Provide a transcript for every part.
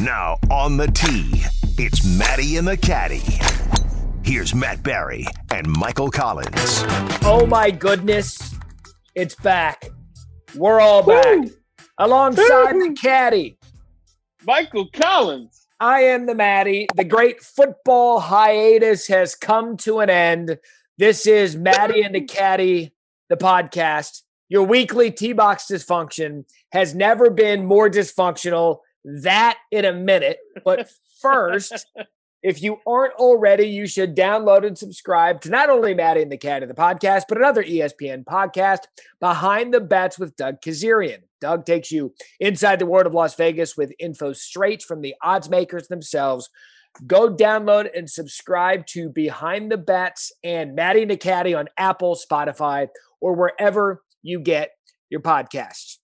Now on the tee, it's Matty and the Caddy. Here's Matt Barrie and Michael Collins. Oh my goodness, it's back. We're all back. Alongside the caddy, Michael Collins. I am the Matty. The great football hiatus has come to an end. This is Matty and the Caddy, the podcast. Your weekly tee box dysfunction has never been more dysfunctional. That in a minute. But first, if you aren't already, you should download and subscribe to not only Matty and the Cat Caddy, the podcast, but another ESPN podcast, Behind the Bets with Doug Kezirian. Doug takes you inside the world of Las Vegas with info straight from the odds makers themselves. Go download and subscribe to Behind the Bets and Matty and the Caddy on Apple, Spotify, or wherever you get your podcasts.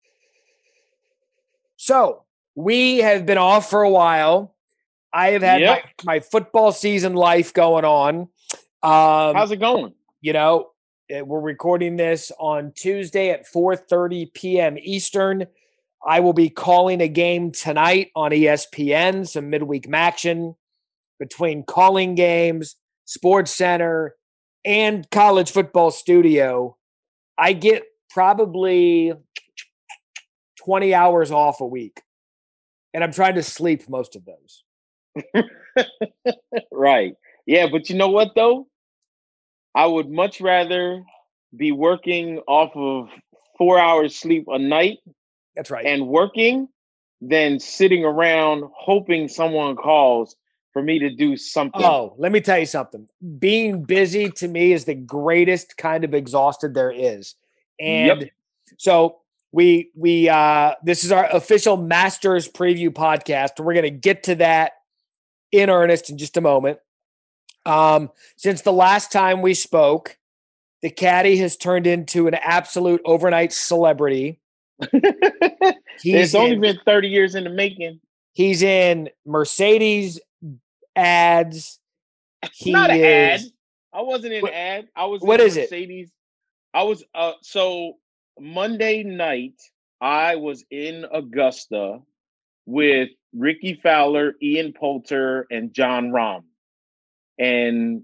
So we have been off for a while. I have had Yep. my, my football season life going on. Um, How's it going? you know eh, we're recording this on tuesday at 4.30 p.m eastern i will be calling a game tonight on espn some midweek action between calling games sports center and college football studio i get probably 20 hours off a week and i'm trying to sleep most of those Right. Yeah, but you know what though? I would much rather be working off of four hours sleep a night that's right and working than sitting around hoping someone calls for me to do something. Oh, let me tell you something. Being busy to me is the greatest kind of exhausted there is. Yep. And so we we uh this is our official Masters preview podcast. We're going to get to that in earnest in just a moment. Um since the last time we spoke, the caddy has turned into an absolute overnight celebrity. it's only in- been 30 years in the making. He's in Mercedes ads. He Not an ad. is- I wasn't in What- ad. I was what in is it? Mercedes. I was uh so Monday night I was in Augusta with Rickie Fowler, Ian Poulter, and Jon Rahm. And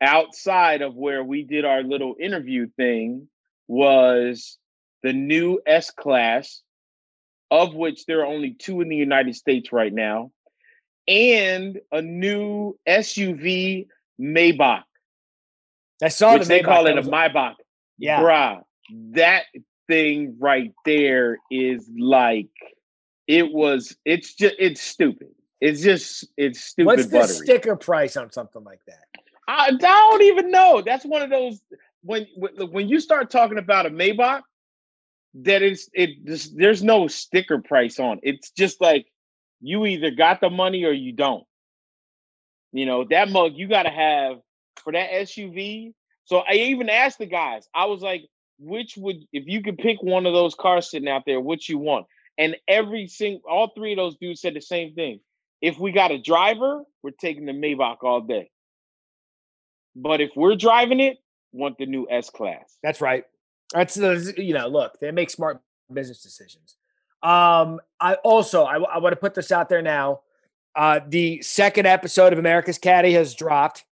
outside of where we did our little interview thing was the new S class, of which there are only two in the United States right now, and a new SUV Maybach, I saw which the they Maybach. call it a Maybach. Yeah. Bruh, that thing right there is like, it was, it's just, it's stupid. It's just, it's stupid What's the buttery. sticker price on something like that? I, I don't even know. That's one of those when when you start talking about a Maybach, that is it. There's, there's no sticker price on. It's just like you either got the money or you don't. You know that mug you got to have for that SUV. So I even asked the guys. I was like, which would if you could pick one of those cars sitting out there, which you want? And every single all three of those dudes said the same thing. If we got a driver, we're taking the Maybach all day. But if we're driving it, want the new S class. That's right. That's the you know, look, they make smart business decisions. Um, I also I, want to put this out there now. Uh, the second episode of America's Caddy has dropped,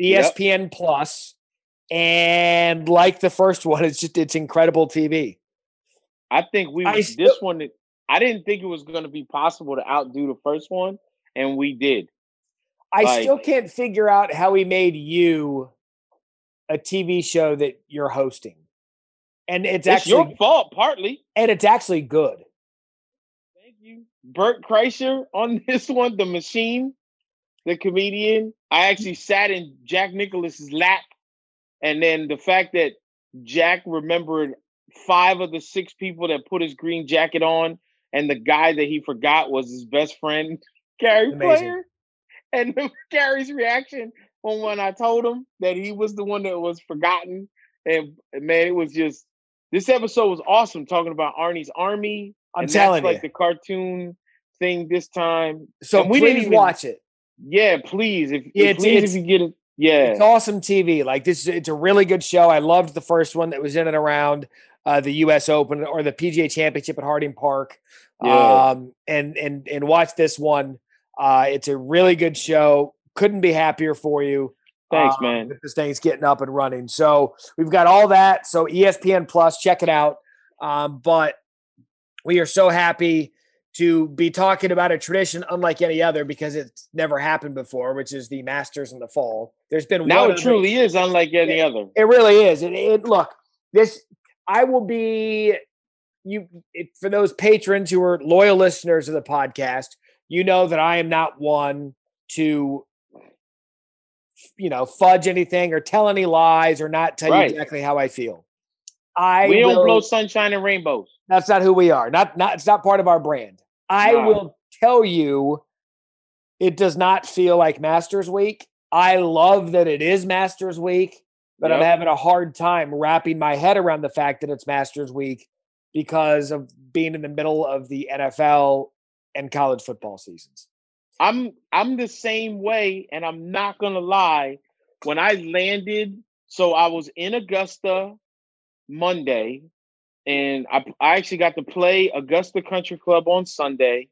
E Yep. ESPN Plus, and like the first one, it's just it's incredible TV. I think we I this one. I didn't think it was going to be possible to outdo the first one, and we did. I still can't figure out how he made you a TV show that you're hosting, and it's, It's actually your fault, partly. and it's actually good. Thank you, Bert Kreischer, on this one. The machine, the comedian. I actually sat in Jack Nicklaus's lap, and then the fact that Jack remembered five of the six people that put his green jacket on, and the guy that he forgot was his best friend, Gary. Player, and Gary's reaction when when I told him that he was the one that was forgotten, and man, it was just this episode was awesome talking about Arnie's army. I'm and telling that's you. like the cartoon thing this time. so and we didn't even- watch it. Yeah, please. If, Yeah, if it's- please it's- if you get it. Yeah. It's awesome TV. Like this, it's a really good show. I loved the first one that was in and around uh, the U.S. Open or the PGA Championship at Harding Park. Yeah. um, and and and watch this one. Uh, it's a really good show. Couldn't be happier for you. Thanks, um, man. This thing's getting up and running. So we've got all that. So ESPN Plus, check it out. Um, but we are so happy to be talking about a tradition unlike any other because it's never happened before, which is the Masters in the fall. There's been Now it truly is unlike any other. it really is. It, it look this. I will be you it, for those patrons who are loyal listeners of the podcast. You know that I am not one to, you know, fudge anything or tell any lies or not tell Right. you exactly how I feel. I we don't blow sunshine and rainbows. That's not who we are. Not not. It's not part of our brand. I No. will tell you, it does not feel like Masters Week. I love that it is Masters Week, but I'm having a hard time wrapping my head around the fact that it's Masters Week because of being in the middle of the NFL and college football seasons. I'm I'm the same way, and I'm not gonna lie. When I landed, so I was in Augusta Monday, and I I actually got to play Augusta Country Club on Sunday,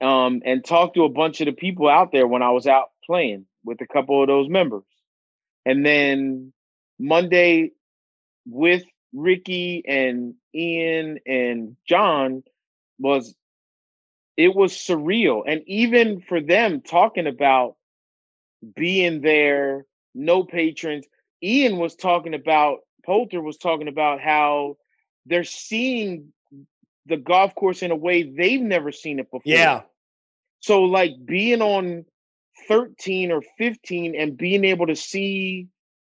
um, and talk to a bunch of the people out there when I was out playing with a couple of those members, and then Monday with Rickie and Ian and Jon was it was surreal. And even for them talking about being there no patrons ian was talking about poulter was talking about how they're seeing the golf course in a way they've never seen it before Yeah. so like being on 13 or 15 and being able to see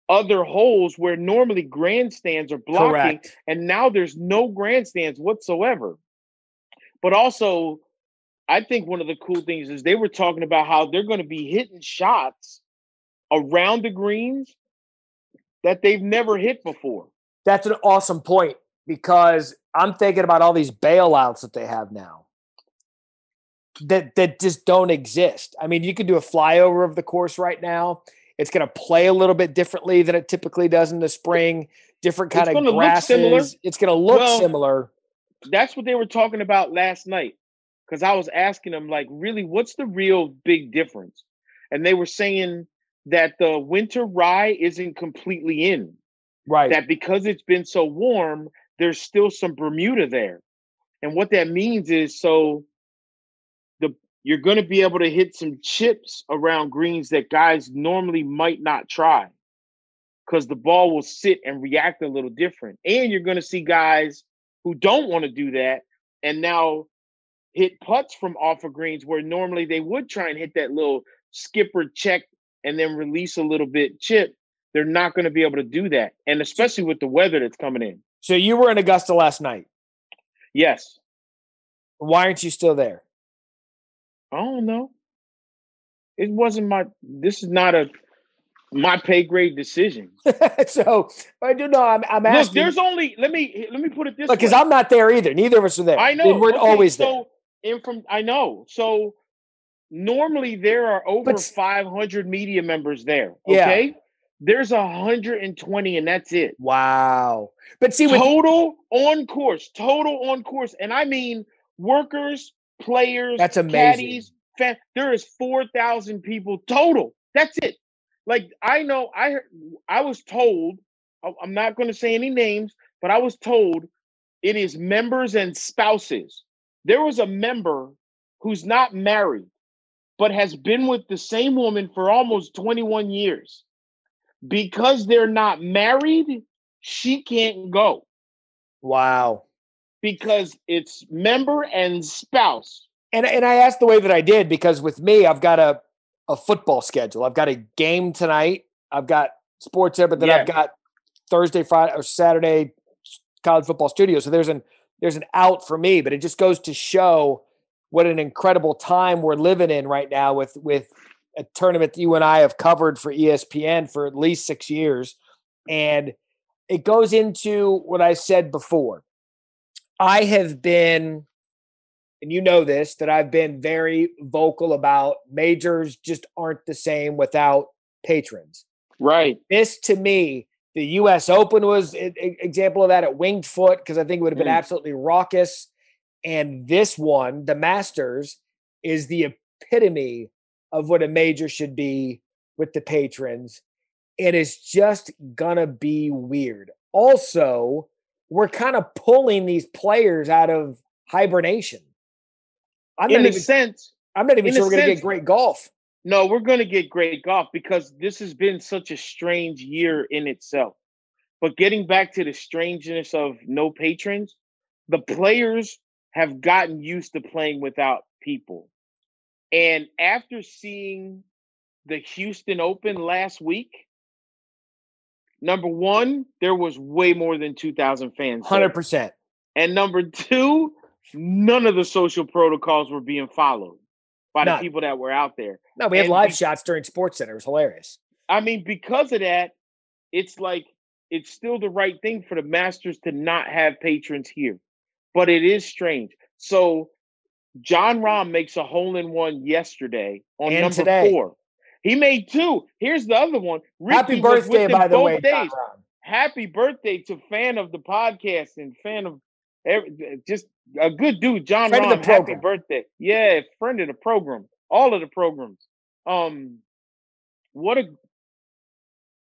other holes where normally grandstands are blocking Correct. and now there's no grandstands whatsoever. But also, I think one of the cool things is they were talking about how they're going to be hitting shots around the greens that they've never hit before. That's an awesome point because I'm thinking about all these bailouts that they have now that that just don't exist. I mean, you could do a flyover of the course right now. It's going to play a little bit differently than it typically does in the spring. Different It's kind of look similar. grasses. It's going to look Well, similar. That's what they were talking about last night. Because I was asking them, like, really, what's the real big difference? And they were saying that the winter rye isn't completely in. Right. that because it's been so warm, there's still some Bermuda there. And what that means is so the you're going to be able to hit some chips around greens that guys normally might not try because the ball will sit and react a little different. And you're going to see guys who don't want to do that and now hit putts from off of greens where normally they would try and hit that little skipper check and then release a little bit chip. They're not going to be able to do that. And especially with the weather that's coming in. So you were in Augusta last night. Yes. Why aren't you still there? I don't know. It wasn't my this is not a my pay grade decision. so I do know. I'm, I'm Look, asking there's only let me let me put it this way. because. I'm not there either. Neither of us are there. I know we're okay, always there. And from I know. So normally there are over But 500 media members there. Yeah. There's 120 and that's it. Wow. But see, with, total on course, total on course, and I mean workers, players, That's amazing. caddies. Fan, there is four thousand people total. That's it. Like I know, I I was told. I'm not going to say any names, but I was told it is members and spouses. There was a member who's not married, but has been with the same woman for almost 21 years. Because they're not married, she can't go wow. because it's member and spouse. And and I asked the way that I did because with me, I've got a a football schedule. I've got a game tonight. I've got sports there, but then I've got Thursday, Friday, or Saturday college football studio. So there's an there's an out for me, but it just goes to show what an incredible time we're living in right now with with a tournament that you and I have covered for ESPN for at least six years. And it goes into what I said before. I have been and you know this that I've been very vocal about majors just aren't the same without patrons. Right. This to me, the US Open was an example of that at Winged Foot because I think it would have been Mm. absolutely raucous. And this one, the Masters, is the epitome of what a major should be with the patrons. And It is just gonna be weird. Also, we're kind of pulling these players out of hibernation. I'm in not a even, sense, I'm not even sure we're gonna get great golf. no, we're to get great golf because this has been such a strange year in itself. But getting back to the strangeness of no patrons, the players have gotten used to playing without people. And after seeing the Houston Open last week, number one, there was way more than 2,000 fans. Hundred percent. And number two, none of the social protocols were being followed by the people that were out there. No, we had And live be- shots during Sports Center. It was hilarious. I mean, because of that, it's like it's still the right thing for the Masters to not have patrons here, but it is strange. So, Jon Rahm makes a hole in one yesterday on And number today. four. He made two. Here's the other one. Happy Rickie with birthday, by the way, days. Happy birthday to fan of the podcast and fan of every, just a good dude, Jon Friend of Rahm. the Happy birthday. Yeah, friend of the program. All of the programs. Um, what a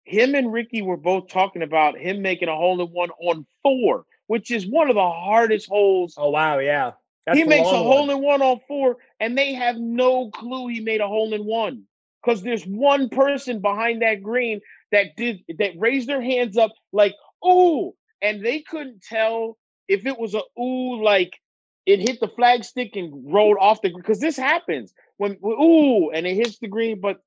him and Rickie were both talking about him making a hole in one on four, which is one of the hardest holes. Oh wow, yeah. That's he makes a hole in one on four, and they have no clue he made a hole in one. Because there's one person behind that green that did that raised their hands up like, ooh, and they couldn't tell if it was a ooh, like it hit the flag stick and rolled off the because this happens when ooh and it hits the green, but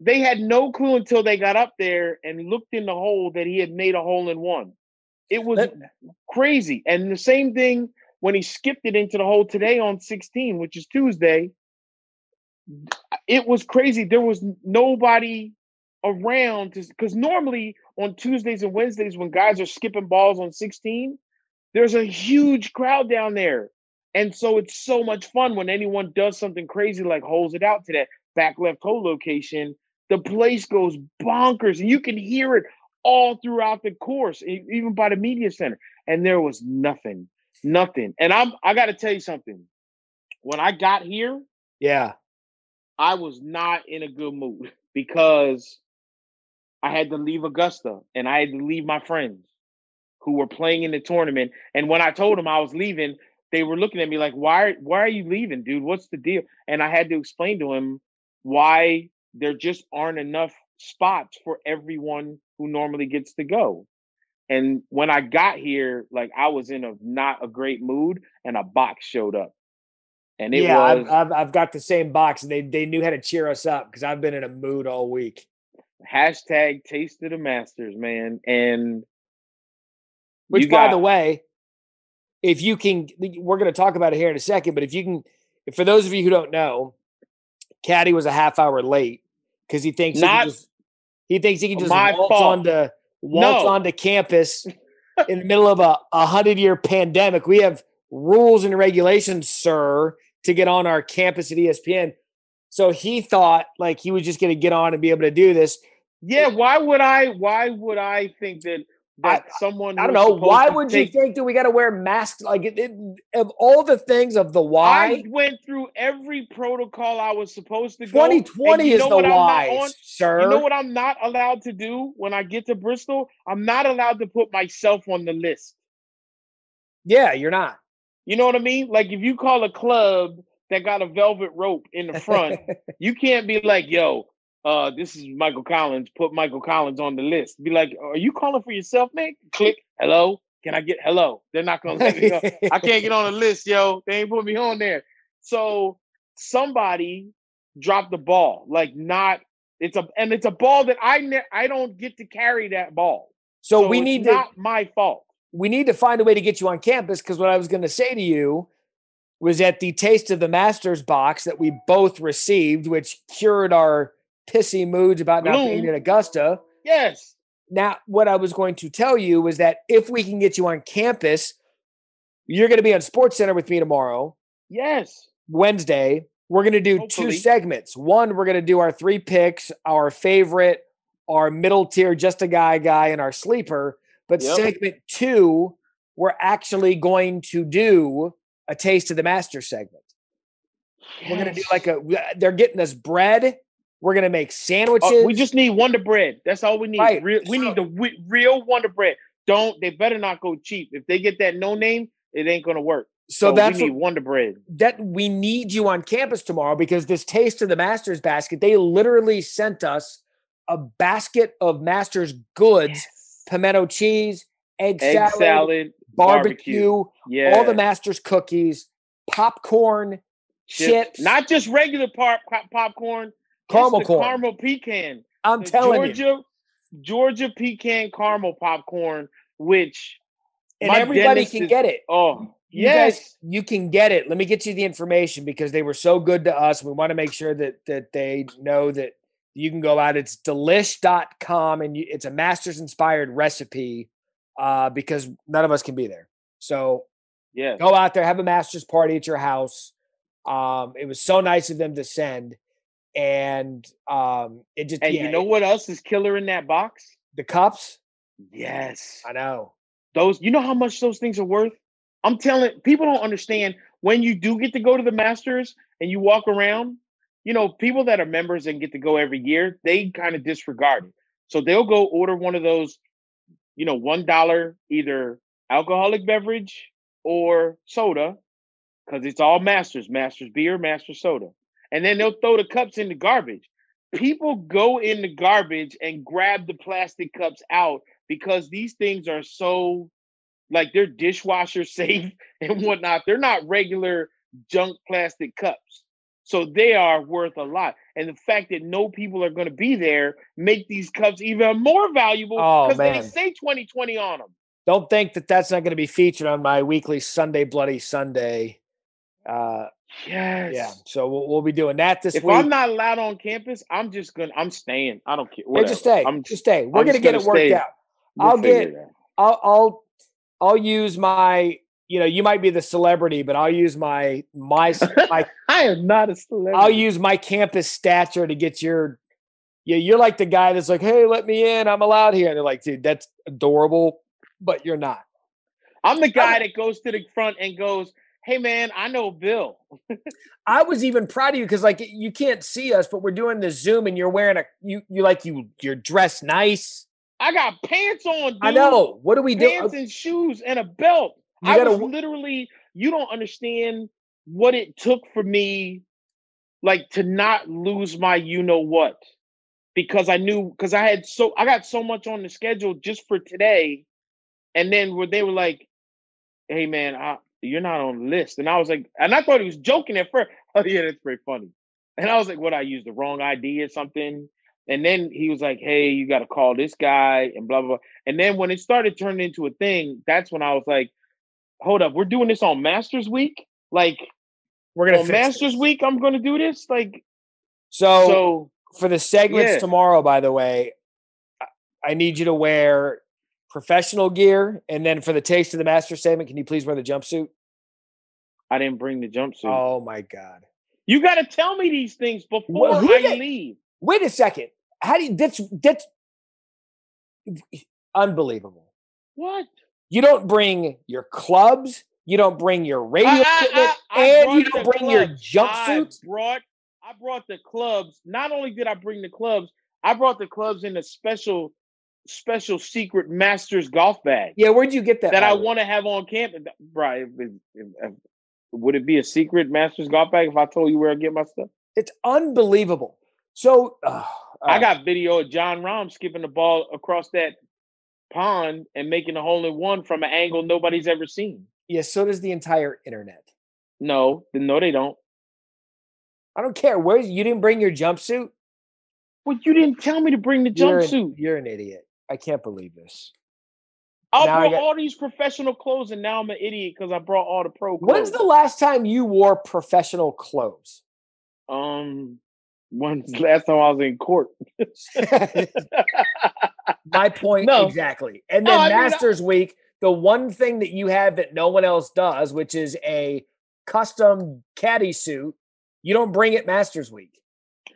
they had no clue until they got up there and looked in the hole that he had made a hole in one. It was Let- crazy. And the same thing when he skipped it into the hole today on 16, which is Tuesday. It was crazy. There was nobody around because normally on Tuesdays and Wednesdays, when guys are skipping balls on 16, there's a huge crowd down there. And so it's so much fun when anyone does something crazy like holds it out to that back left hole location. The place goes bonkers, and you can hear it all throughout the course, even by the media center. And there was nothing, nothing. And I'm I got to tell you something. When I got here, Yeah. I was not in a good mood because I had to leave Augusta and I had to leave my friends who were playing in the tournament. And when I told them I was leaving, they were looking at me like, "Why? Why are you leaving, dude? What's the deal?" And I had to explain to him why there just aren't enough spots for everyone who normally gets to go. And when I got here, like I was in a not a great mood, and a box showed up, and it yeah, was I've, I've I've got the same box, and they they knew how to cheer us up because I've been in a mood all week. hashtag taste of the masters, man. And Which, by got- the way, if you can, we're going to talk about it here in a second. But if you can, for those of you who don't know, Caddy was a half hour late because he thinks he, Not can just, he thinks he can just my fault. onto waltz No. onto campus in the middle of a, a hundred year pandemic. We have rules and regulations, sir, to get on our campus at ESPN. So he thought like he was just going to get on and be able to do this. yeah, why would I? Why would I think that I- that someone? I don't know. Why would take- you think that we got to wear masks? Like it, it, of all the things of the why, I went through every protocol I was supposed to go. 2020 is the what I'm not why, sir. You know what I'm not allowed to do when I get to Bristol? I'm not allowed to put myself on the list. yeah, you're not. You know what I mean? Like if you call a club that got a velvet rope in the front, you can't be like, "Yo, uh, this is Michael Collins. Put Michael Collins on the list." Be like, "Are you calling for yourself, man?" Click. Hello. Can I get hello? They're not gonna let me go. I can't get on the list, yo. They ain't put me on there. So somebody dropped the ball. Like not. It's a and it's a ball that I ne- I don't get to carry that ball. so, we it's need to not my fault. we need to find a way to get you on campus because what I was going to say to you was at the Taste of the Masters box that we both received, which cured our pissy moods about not being Gloom. in Augusta. Yes. Now, what I was going to tell you was that if we can get you on campus, you're going to be on Sports Center with me tomorrow. Yes. Wednesday, we're going to do two segments. One, we're going to do our three picks, our favorite, our middle tier, just a guy guy, and our sleeper. But Yep. segment two, we're actually going to do a taste of the master segment. We're gonna do like a. They're getting us bread. We're gonna make uh, sandwiches. Oh, we just need Wonder Bread. That's all we need. Right. Real, we need the wi- real Wonder Bread. Don't they better not go cheap. If they get that no name, it ain't gonna work. so that's we need what, Wonder Bread. that we need you on campus tomorrow because this taste of the masters basket. They literally sent us a basket of masters goods: pimento cheese, egg, Egg salad, salad, barbecue, Yeah, all the masters cookies, popcorn, chips. not just regular pop, pop popcorn. Caramel corn. caramel pecan. I'm The telling you. Georgia, Georgia pecan caramel popcorn, which and everybody can is- get it. oh You yes, guys, you can get it. Let me get you the information because they were so good to us. We want to make sure that that they know that you can go out. It's delish.com and you, it's a master's inspired recipe uh, because none of us can be there. So yeah. go out there, have a master's party at your house. Um, it was so nice of them to send. And um, it just, And yeah, you know what else is killer in that box? the cups. Yes, I know. those. You know how much those things are worth? I'm telling people don't understand when you do get to go to the Masters and you walk around. You know, people that are members and get to go every year, they kind of disregard it. So they'll go order one of those, you know, one dollar either alcoholic beverage or soda, because it's all Masters, Masters beer, Masters soda, and then they'll throw the cups in the garbage. People go in the garbage and grab the plastic cups out because these things are so like they're dishwasher safe and whatnot. They're not regular junk plastic cups. So they are worth a lot. And the fact that no people are going to be there make these cups even more valuable Oh, because they say 2020 on them. Don't think that that's not going to be featured on my weekly Sunday Bloody Sunday. Uh, Yes. Yeah, so we'll, we'll be doing that this If week. If I'm not allowed on campus, I'm just gonna I'm staying. I don't care. Yeah, Whatever. just stay. I'm just stay. We're I'm gonna get gonna it worked stay. out. we'll I'll get-. I'll I'll I'll use my. You know, you might be the celebrity, but I'll use my my my. I am not a celebrity. I'll use my campus stature to get your. Yeah, you're like the guy that's like, "Hey, let me in. I'm allowed here." And they're like, "Dude, that's adorable," but you're not. I'm the guy that goes to the front and goes, "Hey man, I know Bill." I was even proud of you because like you can't see us, but we're doing the Zoom, and you're wearing a you you like you you're dressed nice. I got pants on. Dude. I know. What do we do? pants and shoes and a belt. You I gotta was literally. You don't understand what it took for me, like to not lose my you know what, because I knew because I had so I got so much on the schedule just for today, and then where they were like, "Hey man, I, you're not on the list," and I was like, and I thought he was joking at first. Oh yeah, that's very funny. And I was like, "What? I used the wrong ID or something?" And then he was like, "Hey, you got to call this guy," and blah blah blah. And then when it started turning into a thing, that's when I was like, "Hold up, we're doing this on Masters Week. Like We're gonna on Masters this. Week, I'm going to do this. Like So, so." for the segments yeah. tomorrow, by the way, I- I need you to wear professional gear, and then for the taste of the master segment, can you please wear the jumpsuit? I didn't bring the jumpsuit. Oh my god! You got to tell me these things before who I did- leave. Wait a second. How do you? That's that's unbelievable. What? You don't bring your clubs. You don't bring your radio I- equipment, I- I and you don't bring your clubs. jumpsuit. I brought I brought the clubs. Not only did I bring the clubs, I brought the clubs in a special special secret masters golf bag Yeah, where'd you get that? that I want to have on campus. Right. if- uh, if- if- would it be a secret masters golf bag if I told you where I get my stuff? It's unbelievable. So uh, I got video of Jon Rahm skipping the ball across that pond and making a hole in one from an angle nobody's ever seen. yeah. So does the entire internet. No, no, they don't. I don't care. Where you didn't bring your jumpsuit? Well, you didn't tell me to bring the You're an- jumpsuit. You're an idiot. I can't believe this. I Now got- all these professional clothes, and now I'm an idiot because I brought all the pro clothes. When's the last time you wore professional clothes? um? When's the last time I was in court? My point No. exactly. And No, then mean, I- Masters Week, the one thing that you have that no one else does, which is a custom caddy suit, you don't bring it Masters Week.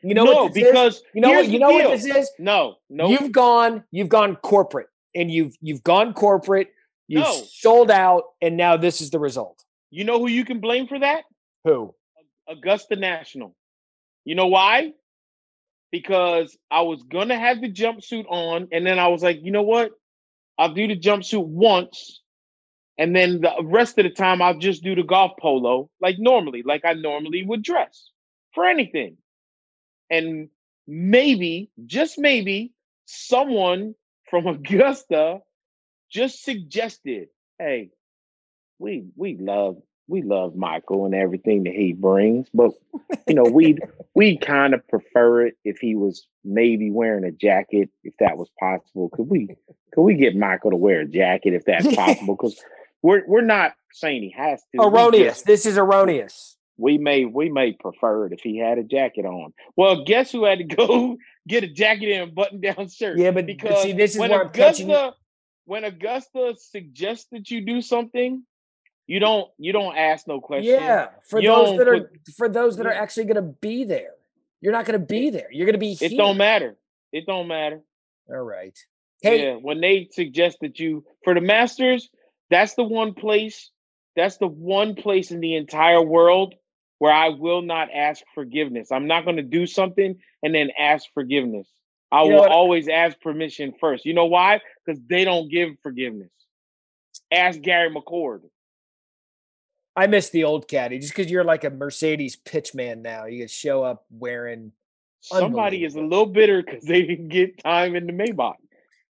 You know no, what this is? because You know what you know deal. what this is? No, no, You've gone, you've gone corporate and you've you've gone corporate, you've No. sold out, and now this is the result. You know who you can blame for that? Who? Augusta National. You know why? Because I was gonna have the jumpsuit on, and then I was like, you know what? I'll do the jumpsuit once, and then the rest of the time I'll just do the golf polo like normally, like I normally would dress for anything. And maybe, just maybe, someone from Augusta just suggested, hey, we we love we love Michael and everything that he brings, but you know, we'd we kind of prefer it if he was maybe wearing a jacket, if that was possible. Could we could we get Michael to wear a jacket if that's possible? Because we're we're not saying he has to. Erroneous. Just, this is erroneous. We may we may prefer it if he had a jacket on. Well, guess who had to go get a jacket and button down shirt? Yeah, but because see, this is when where Augusta I'm when Augusta suggests that you do something, you don't you don't ask no questions. Yeah, for You those that are put- for those that are actually going to be there. You're not going to be there. You're going to be It here. don't matter. It don't matter. All right. Hey, yeah, when they suggest that you for the Masters, that's the one place, that's the one place in the entire world where I will not ask forgiveness. I'm not going to do something and then ask forgiveness. I You will always ask permission first. You know why? Because they don't give forgiveness. Ask Gary McCord. I miss the old caddy just because you're like a Mercedes pitchman now. You can show up wearing. Somebody is a little bitter because they didn't get time in the Maybach.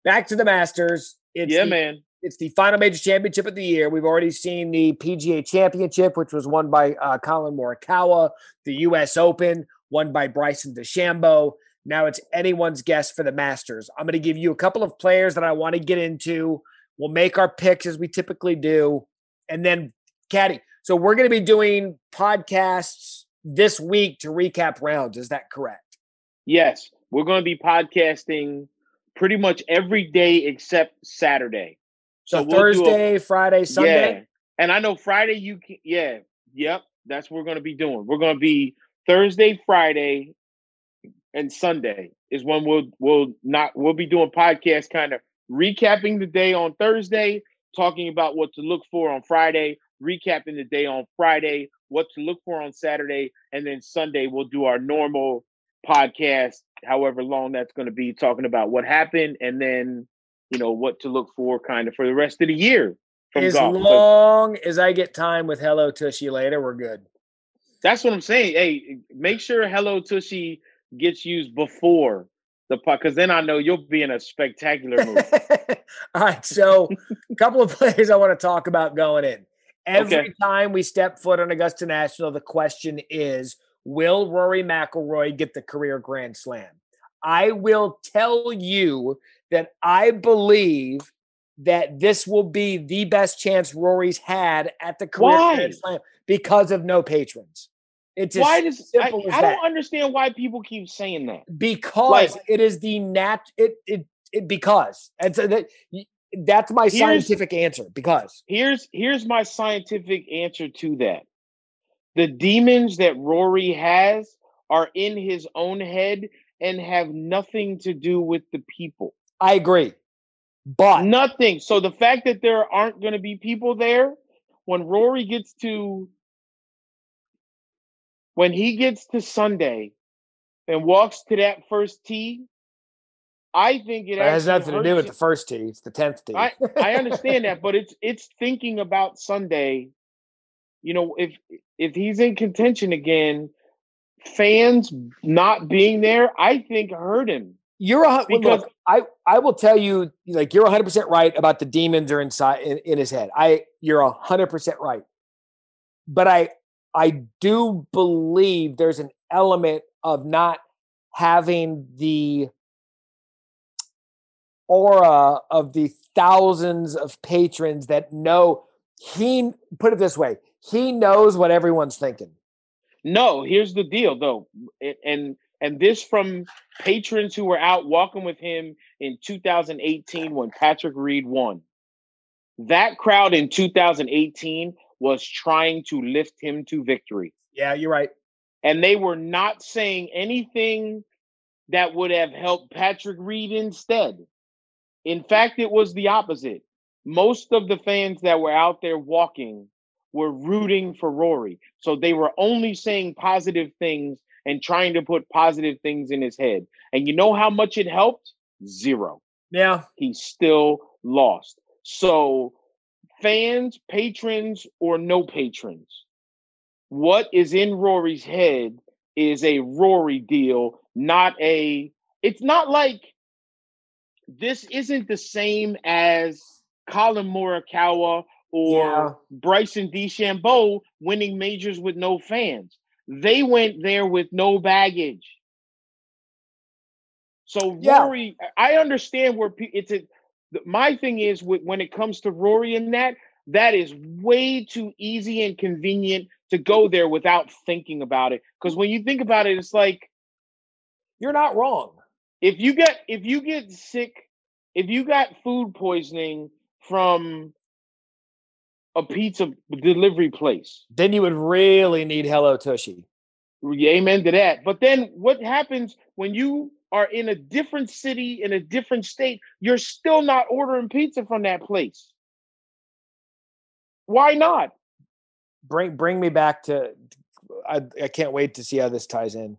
Back to the Masters. It's yeah, the, man. It's the final major championship of the year. We've already seen the PGA Championship, which was won by uh, Collin Morikawa. The U.S. Open, won by Bryson DeChambeau. Now it's anyone's guess for the Masters. I'm going to give you a couple of players that I want to get into. We'll make our picks as we typically do, and then Caddy. So we're going to be doing podcasts this week to recap rounds. Is that correct? Yes, we're going to be podcasting pretty much every day except Saturday. So, we'll do a- Thursday, Friday, Sunday. Yeah. And I know Friday you can yeah, yep, that's what we're going to be doing. We're going to be Thursday, Friday, and Sunday is when we'll we'll not we'll be doing podcasts kind of recapping the day on Thursday, talking about what to look for on Friday, recapping the day on Friday, what to look for on Saturday, and then Sunday we'll do our normal podcast, however long that's going to be, talking about what happened and then you know what to look for kind of for the rest of the year from As golf. Long as I get time with Hello Tushy later, we're good. that's what I'm saying. Hey, make sure Hello Tushy gets used before the puck, because then I know you'll be in a spectacular mood. All right. So, a couple of players I want to talk about going in. Every Okay. time we step foot on Augusta National, the question is Will Rory McIlroy get the career Grand Slam? I will tell you that I believe that this will be the best chance Rory's had at the career Why? Slam because of no patrons. It's why does I, as I don't understand why people keep saying that. because Like- it is the nat it it, it because and so that that's my scientific answer because Here's here's my scientific answer to that. The demons that Rory has are in his own head and have nothing to do with the people. I agree. But Nothing. So the fact that there aren't going to be people there when Rory gets to when he gets to Sunday and walks to that first tee, I think it it has nothing to do with the first tee. It's the tenth tee. I I understand that, but it's it's thinking about Sunday. You know, if if he's in contention again, fans not being there, I think hurt him. You're a because- look. I I will tell you, like you're 100 percent right about the demons are inside in, in his head. I you're 100 percent right. But I I do believe there's an element of not having the aura of the thousands of patrons that know he put it this way he knows what everyone's thinking No, here's the deal though, and and this from patrons who were out walking with him in 2018 when Patrick Reed won. That crowd in 2018 was trying to lift him to victory. yeah you're right and they were not saying anything that would have helped Patrick Reed instead. In fact, it was the opposite. Most of the fans that were out there walking were rooting for Rory. So they were only saying positive things and trying to put positive things in his head. And you know how much it helped? Zero. Yeah. He still lost. So fans, patrons, or no patrons, what is in Rory's head is a Rory deal, not a. It's not like this isn't the same as Collin Morikawa or Yeah. Bryson DeChambeau winning majors with no fans. They went there with no baggage. So Yeah. Rory, I understand where pe- it's a. My thing is with, when it comes to Rory and that, that is way too easy and convenient to go there without thinking about it. Because when you think about it, it's like You're not wrong. if you get if you get sick, if you got food poisoning from a pizza delivery place, Then you would really need Hello Tushy. amen to that. But then what happens when you are in a different city in a different state? You're still not ordering pizza from that place. Why not? Bring bring me back to I, I can't wait to see how this ties in.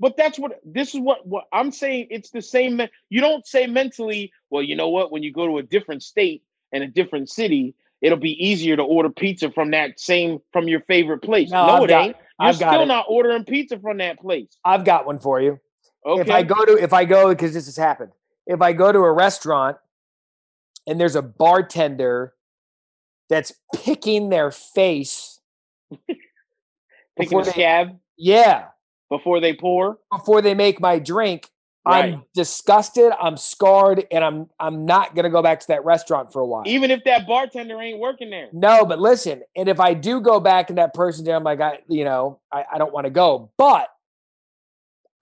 But that's what this is what what I'm saying. It's the same. You don't say mentally, well, you know what? When you go to a different state and a different city, it'll be easier to order pizza from that same from your favorite place. No, No, it got- ain't. You're I've still not ordering pizza from that place. I've got one for you. Okay. If I go to if I go because this has happened. If I go to a restaurant and there's a bartender that's picking their face Picking a scab yeah, before they pour. before they make my drink, Right. I'm disgusted, I'm scarred, and I'm I'm not gonna go back to that restaurant for a while. Even if that bartender ain't working there. No, but listen, and if I do go back and that person's there, I'm like, I, you know, I, I don't want to go. But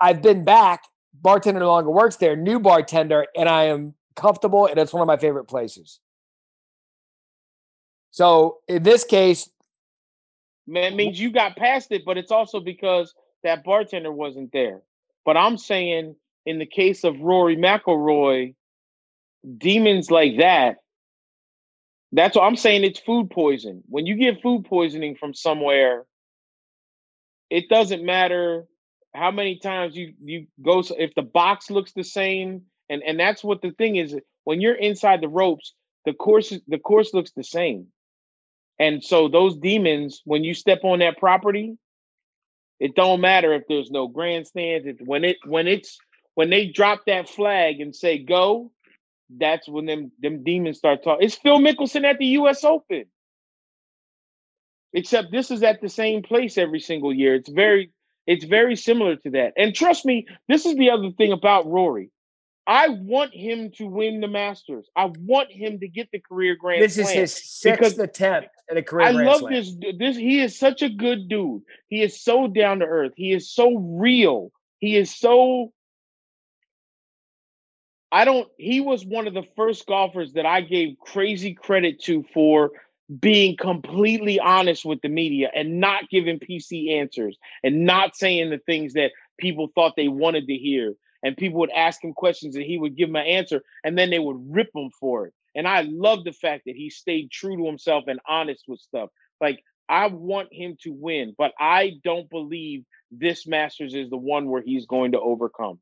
I've been back, bartender no longer works there, new bartender, and I am comfortable, and it's one of my favorite places. So in this case, Man, it means you got past it, but it's also because that bartender wasn't there. But I'm saying in the case of Rory McIlroy, demons like that, that's what I'm saying. It's food poison. When you get food poisoning from somewhere, it doesn't matter how many times you you go. If the box looks the same, and and that's what the thing is. When you're inside the ropes, the course the course looks the same. And so those demons, when you step on that property, it don't matter if there's no grandstands. It's when it when it's when they drop that flag and say go, that's when them them demons start talking. It's Phil Mickelson at the US Open. Except this is at the same place every single year. It's very it's very similar to that. And trust me, this is the other thing about Rory. I want him to win the Masters. I want him to get the career grand this is his sixth attempt at a career. I love Slam. this. This he is such a good dude. He is so down to earth. He is so real. He is so. I don't. He was one of the first golfers that I gave crazy credit to for being completely honest with the media and not giving PC answers and not saying the things that people thought they wanted to hear. And people would ask him questions and he would give them an answer and then they would rip him for it. And I love the fact that he stayed true to himself and honest with stuff. Like I want him to win, but I don't believe this Masters is the one where he's going to overcome.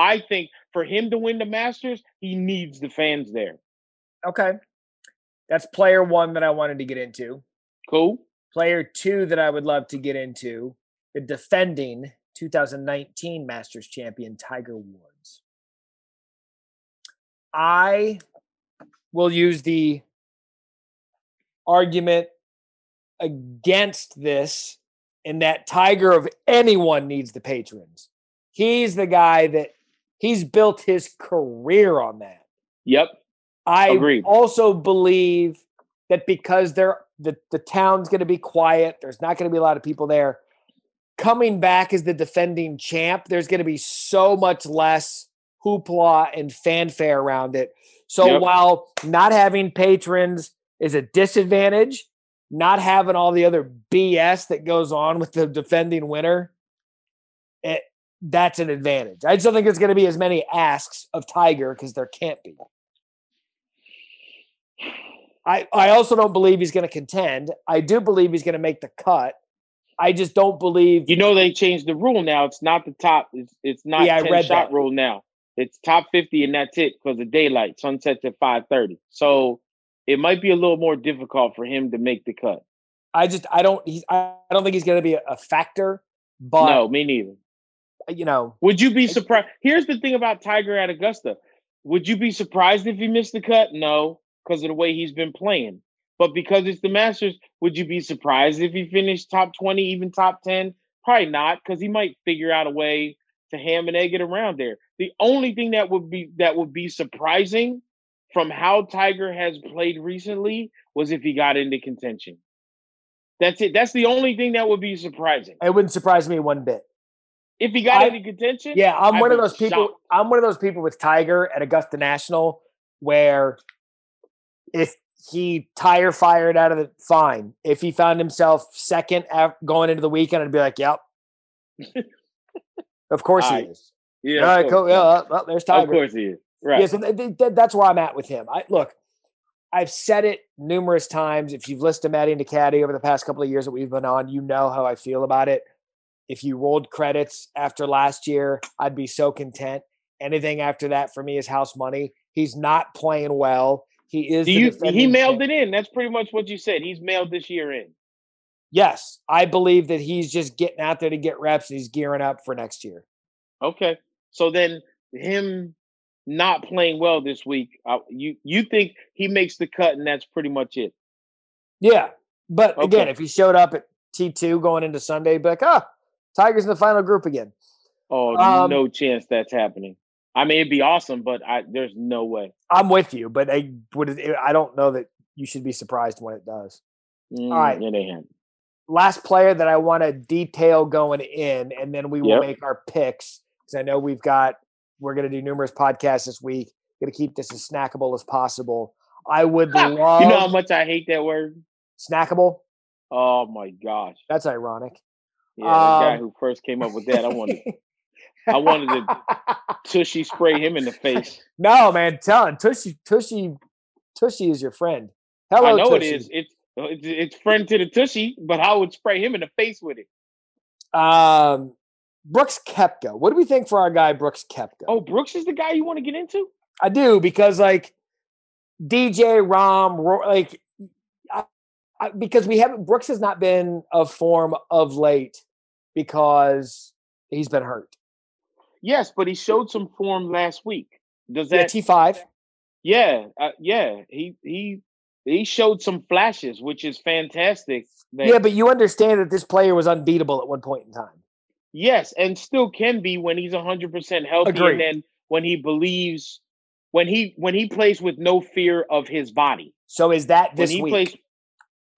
I think for him to win the Masters, he needs the fans there. Okay, that's player one that I wanted to get into. Cool. Player two that I would love to get into the defending 2019 Masters champion Tiger Woods. I will use the argument against this in that Tiger of anyone needs the patrons. He's the guy that he's built his career on that. Yep. I Agreed. also believe that because there the, the town's going to be quiet, there's not going to be a lot of people there. Coming back as the defending champ, there's going to be so much less hoopla and fanfare around it. So Yep. while not having patrons is a disadvantage, not having all the other BS that goes on with the defending winner, it, that's an advantage. I just don't think there's going to be as many asks of Tiger because there can't be. I, I also don't believe he's going to contend. I do believe he's going to make the cut. I just don't believe. You know they changed the rule now. It's not the top. It's it's not Yeah, I ten read shot that. rule now. It's top fifty and that's it because of daylight. Sunsets at five thirty. So it might be a little more difficult for him to make the cut. I just I don't he's I I don't think he's going to be a, a factor. But no, me neither. You know, Would you be surprised? Here's the thing about Tiger at Augusta. Would you be surprised if he missed the cut? No, because of the way he's been playing. But because it's the Masters, would you be surprised if he finished top 20, even top 10? Probably not, because he might figure out a way to ham and egg it around there. The only thing that would be that would be surprising from how Tiger has played recently was if he got into contention. That's it. That's the only thing that would be surprising. it wouldn't surprise me one bit. If he got I- into contention, Yeah, I'm I'd one of those people. shocked. I'm one of those people with Tiger at Augusta National where if he tire fired out of the fine, if he found himself second going into the weekend, I'd be like, "Yep, of course he is." yeah, All of cool. Yeah, well, well, there's of Tiger. course he is. Right. Yeah, so th- th- th- that's where I'm at with him. I look, I've said it numerous times. If you've listened to Matty and Caddie over the past couple of years that we've been on, you know how I feel about it. If you rolled credits after last year, I'd be so content. Anything after that for me is house money. He's not playing well. He is. You? He mailed it in. That's pretty much what you said. He's mailed this year in. Yes, I believe that he's just getting out there to get reps. And he's gearing up for next year. Okay. So then him not playing well this week, uh, you you think he makes the cut and that's pretty much it? Yeah, but again, if he showed up at T two going into Sunday, he'd be like, ah, Tigers in the final group again. Oh, Um, no chance that's happening. I mean, it'd be awesome, but I there's no way. I'm with you, but I would. I don't know that you should be surprised when it does. Mm, right. It ain't. Last player that I want to detail going in, and then we will Yep. make our picks because I know we've got we're going to do numerous podcasts this week. Going to keep this as snackable as possible. I would love You know how much I hate that word? snackable. Oh my gosh. That's ironic. Yeah, the guy Um, who first came up with that, I wanted I wanted to tushy spray him in the face. no, man, tell him Tushy, Tushy, Tushy is your friend. Hello, I know Tushy. it is. It's it's it's friend to the tushy, but I would spray him in the face with it. Um, Brooks Koepka. What do we think for our guy Brooks Koepka? Oh, Brooks is the guy you want to get into? I do because like DJ Rahm, like I, I, because we haven't Brooks has not been of form of late because he's been hurt. Yes, but he showed some form last week. Does that? T five. Yeah, uh, yeah. He he he showed some flashes, which is fantastic. that- Yeah, but you understand that this player was unbeatable at one point in time. yes, and still can be when he's hundred percent healthy, Agreed. and then when he believes, when he when he plays with no fear of his body. So is that When this he week? plays,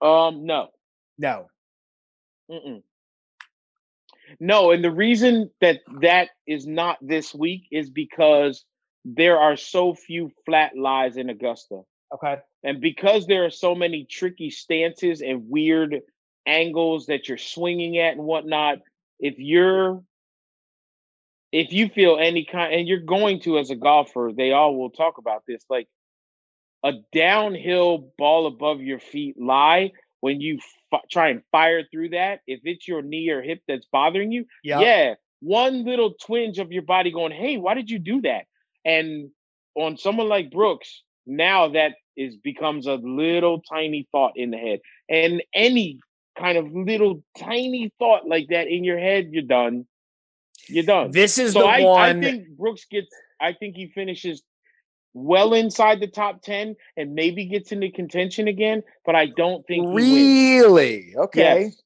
um, no, no. Mm-mm. No, and the reason that that is not this week is because there are so few flat lies in Augusta. Okay. And because there are so many tricky stances and weird angles that you're swinging at and whatnot, if you're if you feel any kind and you're going to as a golfer, they all will talk about this like a downhill ball above your feet lie when you f- try and fire through that if it's your knee or hip that's bothering you Yeah. yeah one little twinge of your body going hey why did you do that? And on someone like brooks now that is becomes a little tiny thought in the head. And any kind of little tiny thought like that in your head you're done. You're done. This is so the I, I think brooks gets i think he finishes well inside the top 10 and maybe gets into contention again but i don't think really okay. Yes.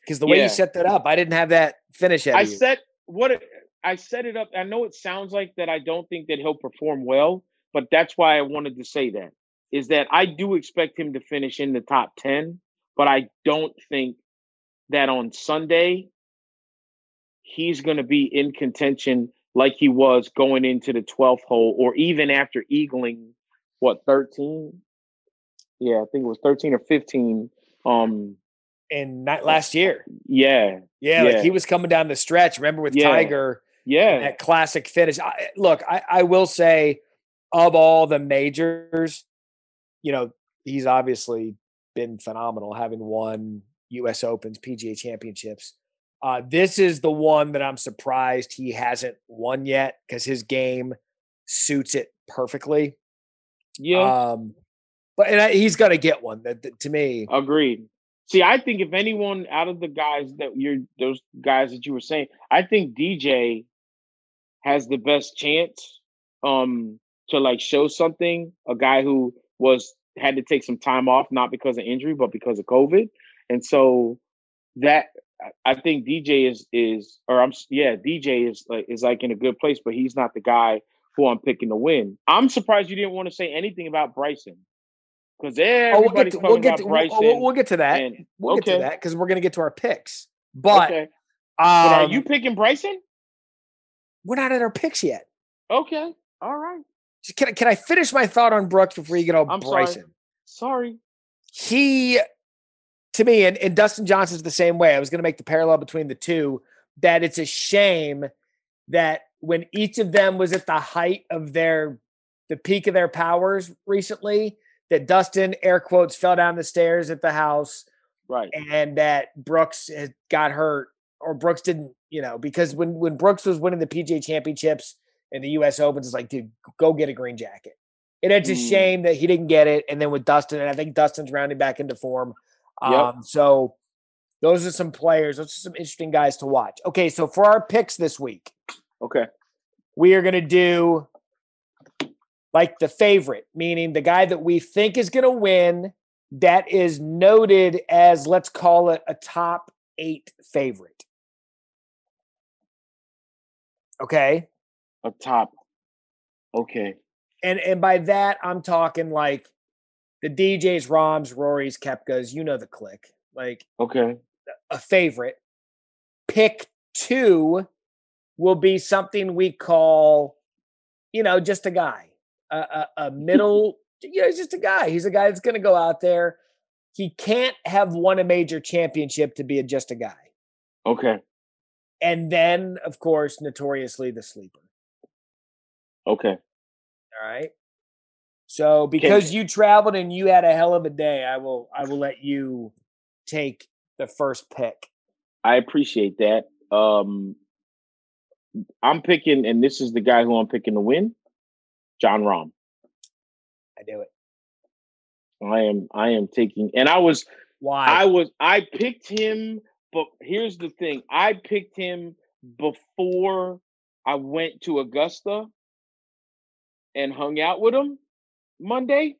Because the way Yeah. you set that up, I didn't have that finish. I you. set what it- I set it up. I know it sounds like that. I don't think that he'll perform well, but that's why I wanted to say that. Is that I do expect him to finish in the top ten, but I don't think that on Sunday he's going to be in contention like he was going into the twelfth hole, or even after eagling what thirteen. Yeah, I think it was thirteen or fifteen. Um, in night last year. yeah, Yeah, like he was coming down the stretch. Remember with Yeah. Tiger, yeah. that classic finish. I, look, I, I will say, of all the majors, you know, he's obviously been phenomenal, having won U.S. Opens, PGA Championships. Uh, this is the one that I'm surprised he hasn't won yet because his game suits it perfectly. Yeah. Um, but and I, he's going to get one. That, that- to me, Agreed. See, I think if anyone out of the guys that you're those guys that you were saying, I think DJ has the best chance um to like show something. A guy who was had to take some time off, not because of injury, but because of COVID. And so that I- think DJ is is or I'm yeah, DJ is like is like in a good place, but he's not the guy who I'm picking to win. I'm surprised you didn't want to say anything about Bryson. Because oh, we'll get everybody's to, we'll get about to, we'll, Bryson. we'll, get to that. and- We'll get to that because we're going to get to our picks. But okay. But are um, you picking Bryson? we're not at our picks yet. Okay. All right. Can I, can I finish my thought on Brooks before you get all I'm sorry. Bryson? Sorry. he to me and, and dustin johnson's the same way i was going to make the parallel between the two that it's a shame that when each of them was at the height of their the peak of their powers recently that dustin air quotes fell down the stairs at the house Right. and that brooks had got hurt or brooks didn't you know because when when brooks was winning the pga championships and the us opens it's like dude go get a green jacket and it's a Mm. shame that he didn't get it and then with dustin and i think dustin's rounding back into form Yep. um so those are some players those are some interesting guys to watch okay so for our picks this week Okay. we are going to do like the favorite, meaning the guy that we think is going to win that is noted as, let's call it a top eight favorite. Okay. A top. Okay. And and by that, I'm talking like the DJs, Rahms, Rory's, Koepkas, you know the click. Like Okay. a favorite. Pick two will be something we call, you know, just a guy, a, a, a middle, you know, he's just a guy. He's a guy that's going to go out there. He can't have won a major championship to be a, just a guy. Okay. And then, of course, notoriously the sleeper. Okay. All right. So because you traveled and you had a hell of a day, I will I will let you take the first pick. I appreciate that. Um I'm picking, and this is the guy who I'm picking to win, Jon Rahm. I do it. I am I am taking and I was Why? I was I picked him, but here's the thing. I picked him before I went to Augusta and hung out with him Monday.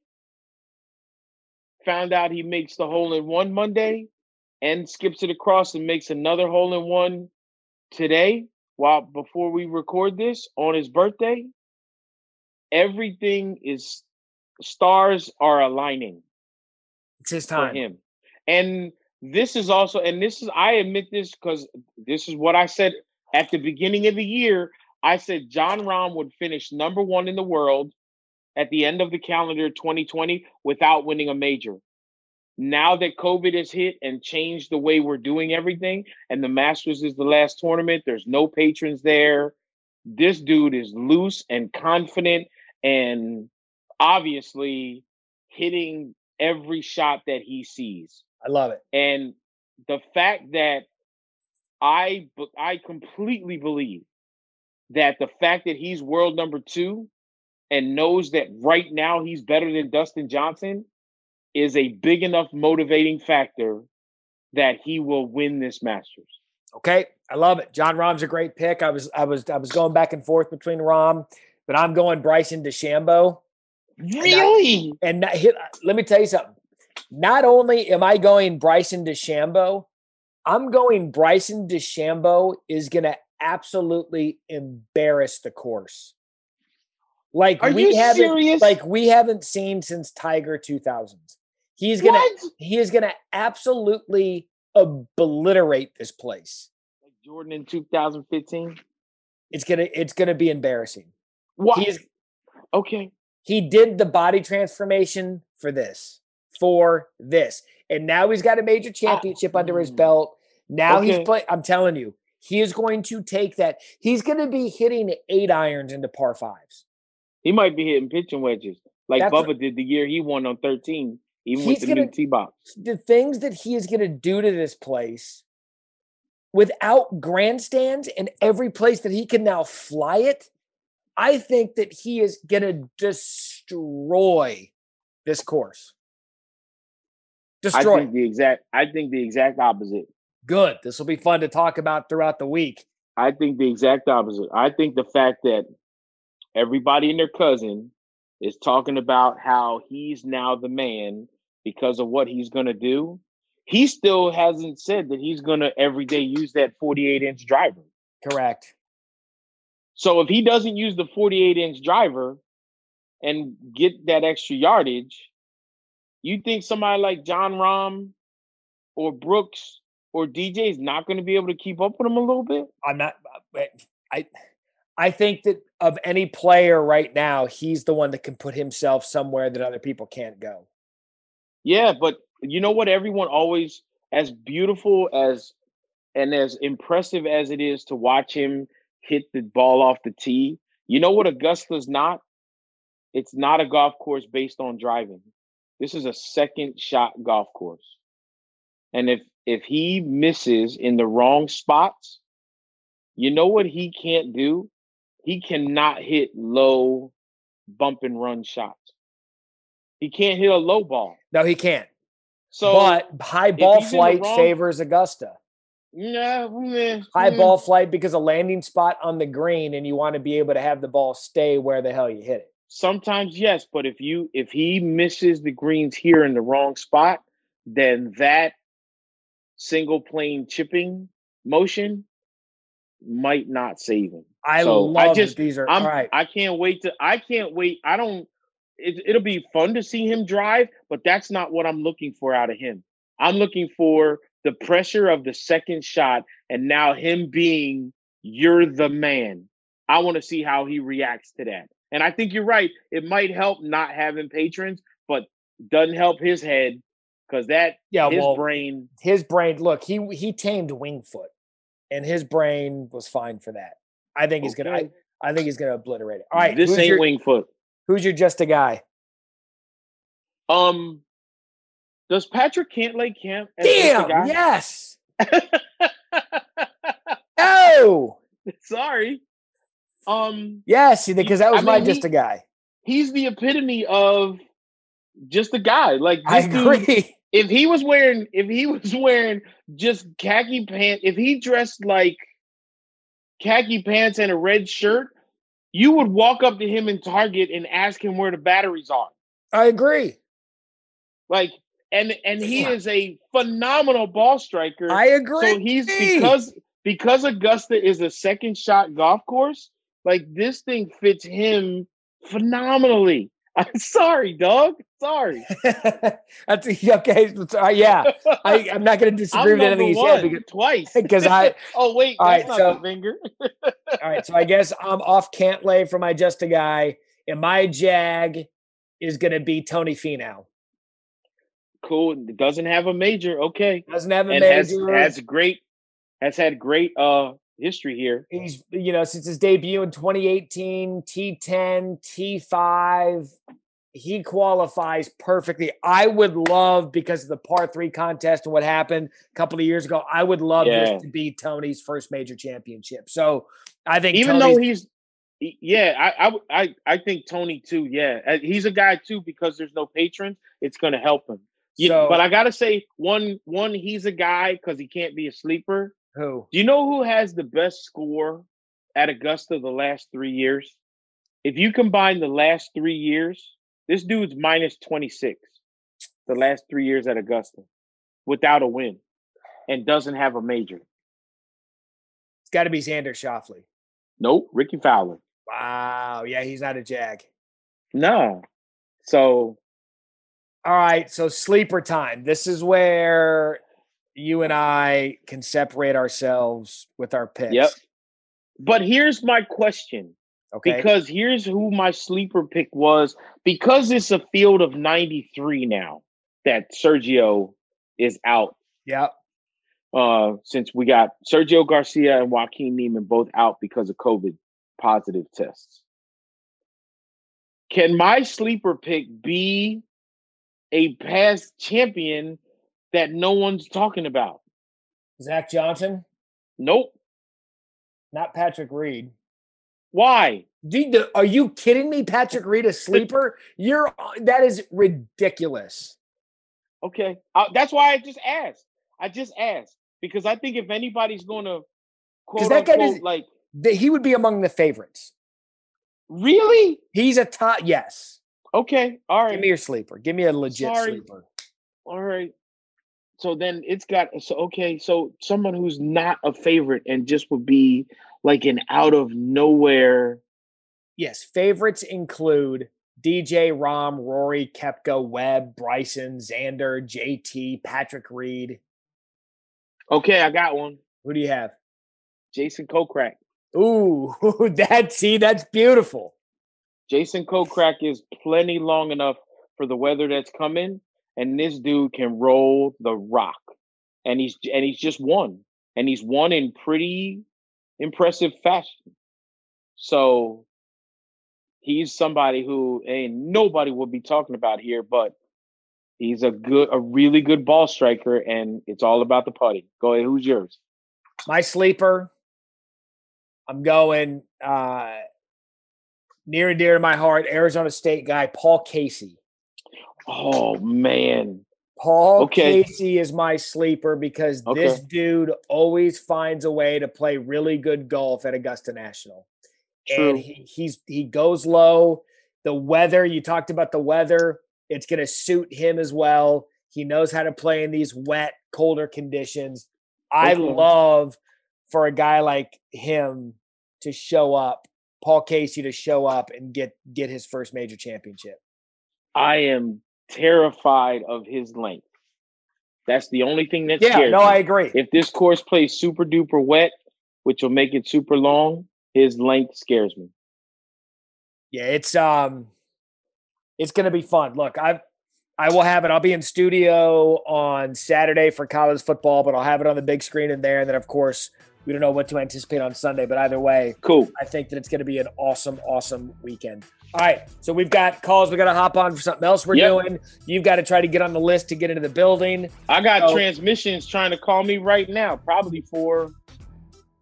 Found out he makes the hole in one Monday and skips it across and makes another hole in one today while before we record this on his birthday. Everything is stars are aligning it's his for time. him. And this is also, and this is, I admit this because this is what I said at the beginning of the year. I said Jon Rahm would finish number one in the world at the end of the calendar 2020 without winning a major. Now that COVID has hit and changed the way we're doing everything, and the Masters is the last tournament, there's no patrons there. This dude is loose and confident and obviously hitting every shot that he sees. I love it. And the fact that I I completely believe that the fact that he's world number 2 and knows that right now he's better than Dustin Johnson is a big enough motivating factor that he will win this Masters. Okay, I love it. Jon Rahm's a great pick. I was I was I was going back and forth between Rahm, but I'm going Bryson DeChambeau. Really? And not, hit, let me tell you something. Not only am I going Bryson DeChambeau, I'm going Bryson DeChambeau is going to absolutely embarrass the course. Like Are we haven't serious? like we haven't seen since Tiger 2000s. He's going to he is going to absolutely obliterate this place. Like Jordan in 2015? It's going to it's going to be embarrassing. What? He's okay. he did the body transformation for this, for this. And now he's got a major championship under his mm. belt. Now he's Okay. playing. I'm telling you, he is going to take that. He's going to be hitting eight irons into par fives. He might be hitting pitching wedges like That's- Bubba did the year he won on 13. even with the gonna- new tee box. the things that he is going to do to this place without grandstands and every place that he can now fly it, I think that he is going to destroy this course. Destroy. I think the exact. I think the exact opposite. Good. This will be fun to talk about throughout the week. I think the exact opposite. I think the fact that everybody and their cousin is talking about how he's now the man because of what he's going to do. He still hasn't said that he's going to every day use that 48 inch driver. Correct. So if he doesn't use the 48 inch driver and get that extra yardage, you think somebody like Jon Rahm or Brooks or DJ is not going to be able to keep up with him a little bit? I'm not. uh, I. I think that of any player right now, he's the one that can put himself somewhere that other people can't go. Yeah, but you know what? Everyone always, as beautiful as and as impressive as it is to watch him hit the ball off the tee, you know what Augusta's not? It's not a golf course based on driving. This is a second shot golf course. And if if he misses in the wrong spots, you know what he can't do? He cannot hit low bump and run shots. He can't hit a low ball. No, he can't. So but high ball he's in the flight wrong- favors Augusta. Yeah, meh, High meh. ball flight because a landing spot on the green, and you want to be able to have the ball stay where the hell you hit it. Sometimes yes, but if you if he misses the greens here in the wrong spot, then that single plane chipping motion might not save him. I So, love I just- that these are I'm all right. I can't wait to I can't wait. I don't it, it'll be fun to see him drive, but that's not what I'm looking for out of him. I'm looking for the pressure of the second shot and now him being you're the man. I want to see how he reacts to that. And I think you're right. It might help not having patrons, but doesn't help his head because that Yeah, his well, brain his brain. Look, he he tamed Winged Foot, and his brain was fine for that. I think he's gonna. I, I think he's gonna obliterate it. All right, this ain't your, Winged Foot. who's your just a guy? Um does Patrick Cantlay camp as just a Damn. guy? Yes. Oh. Sorry. Um, Yes, because that I was my mean, just he- a guy. he's the epitome of just a guy. Like I this dude, agree. if he was wearing, if he was wearing just khaki pants, if he dressed like khaki pants and a red shirt, you would walk up to him in Target and ask him where the batteries are. I agree. Like, and and he is a phenomenal ball striker. I agree. So he's because because Augusta is a second shot golf course. Like this thing fits him phenomenally. I'm sorry, dog. Sorry. That's okay. so, uh, yeah, I, I'm not going to disagree with anything you said because, twice. because I. oh wait, All that's right, not so- finger. All right, so I guess I'm off Cantlay for my just a guy, and my jag is going to be Tony Finau. cool. Doesn't have a major. Okay. Doesn't have a And has major. has great has had great uh history here. He's you know since his debut in 2018, T10, T5, he qualifies perfectly. I would love because of the par three contest and what happened a couple of years ago. I would love Yeah. this to be Tony's first major championship. So I think even Tony's, though he's yeah I, I i i think tony too yeah Uh, he's a guy too because there's no patrons it's going to help him You- So- but i gotta say one one he's a guy because he can't be a sleeper who do you know who has the best score at augusta the last three years if you combine the last three years this dude's minus 26 the last three years at augusta without a win and doesn't have a major it's got to be Xander Schauffele. nope Rickie Fowler Wow, yeah, he's not a jag. no so All right, so sleeper time. This is where you and I can separate ourselves with our picks. Yep. But here's my question Okay. because here's who my sleeper pick was because it's a field of 93 now that Sergio is out yep. uh since we got Sergio Garcia and Joaquin Niemann both out because of COVID positive tests. Can my sleeper pick be a past champion that no one's talking about. Zach Johnson, Nope. not Patrick Reed. Why? Dude, are you kidding me? Patrick Reed a sleeper? You're that is ridiculous. Okay. Uh, that's why I just asked. I just asked because I think if anybody's going to quote that guy unquote does- like That he would be among the favorites. really He's a top. Yes. okay, All right. Give me your sleeper. Give me a legit Sorry. sleeper. all right. So then it's got so okay. So someone who's not a favorite and just would be like an out of nowhere. Yes. Favorites include DJ, Rahm, Rory, Koepka, Webb, Bryson, Xander, JT, Patrick Reed. Okay, I got one. Who do you have? Jason Kokrak. Ooh, that see, that's beautiful. Jason Kokrak is plenty long enough for the weather that's coming, and this dude can roll the rock. And he's and he's just won, and he's won in pretty impressive fashion. So he's somebody who ain't nobody will be talking about here, but he's a good, a really good ball striker, and it's all about the putting. Go ahead, who's yours? My sleeper. I'm going uh near and dear to my heart, Arizona State guy, Paul Casey. Oh man, Paul Okay. Casey is my sleeper because this dude always finds a way to play really good golf at Augusta National. True. And he, he's he goes low. The weather, you talked about the weather, it's going to suit him as well. He knows how to play in these wet, colder conditions. I Okay. love for a guy like him to show up, Paul Casey to show up and get get his first major championship. I am terrified of his length. That's the only thing that Yeah, no, me. I agree. if this course plays super duper wet, which will make it super long, his length scares me. Yeah, it's um it's gonna be fun. Look, I've I will have it. I'll be in studio on Saturday for college football, but I'll have it on the big screen in there. And then of course we don't know what to anticipate on Sunday, but either way, Cool. I think that it's gonna be an awesome, awesome weekend. All right. So we've got calls we gotta hop on for something else we're Yep. doing. You've got to try to get on the list to get into the building. I got So- transmissions trying to call me right now, probably for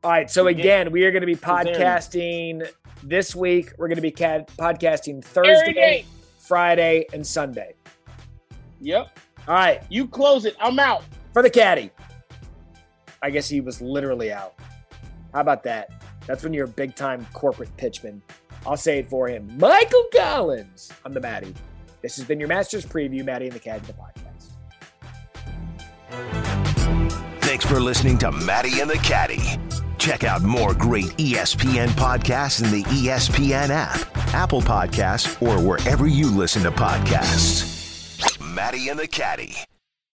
All right. So again, we are going to be Is there any- podcasting this week. We're going to be cat- podcasting Thursday. Friday, and Sunday. Yep. All right. You close it. I'm out. for the caddy. I guess he was literally out. How about that? That's when you're a big time corporate pitchman. I'll say it for him. Michael Collins. I'm the Matty. This has been your Masters preview, Matty and the Caddie, the podcast. Thanks for listening to Matty and the Caddie. Check out more great ESPN podcasts in the ESPN app, Apple Podcasts, or wherever you listen to podcasts. Matty and the Caddie.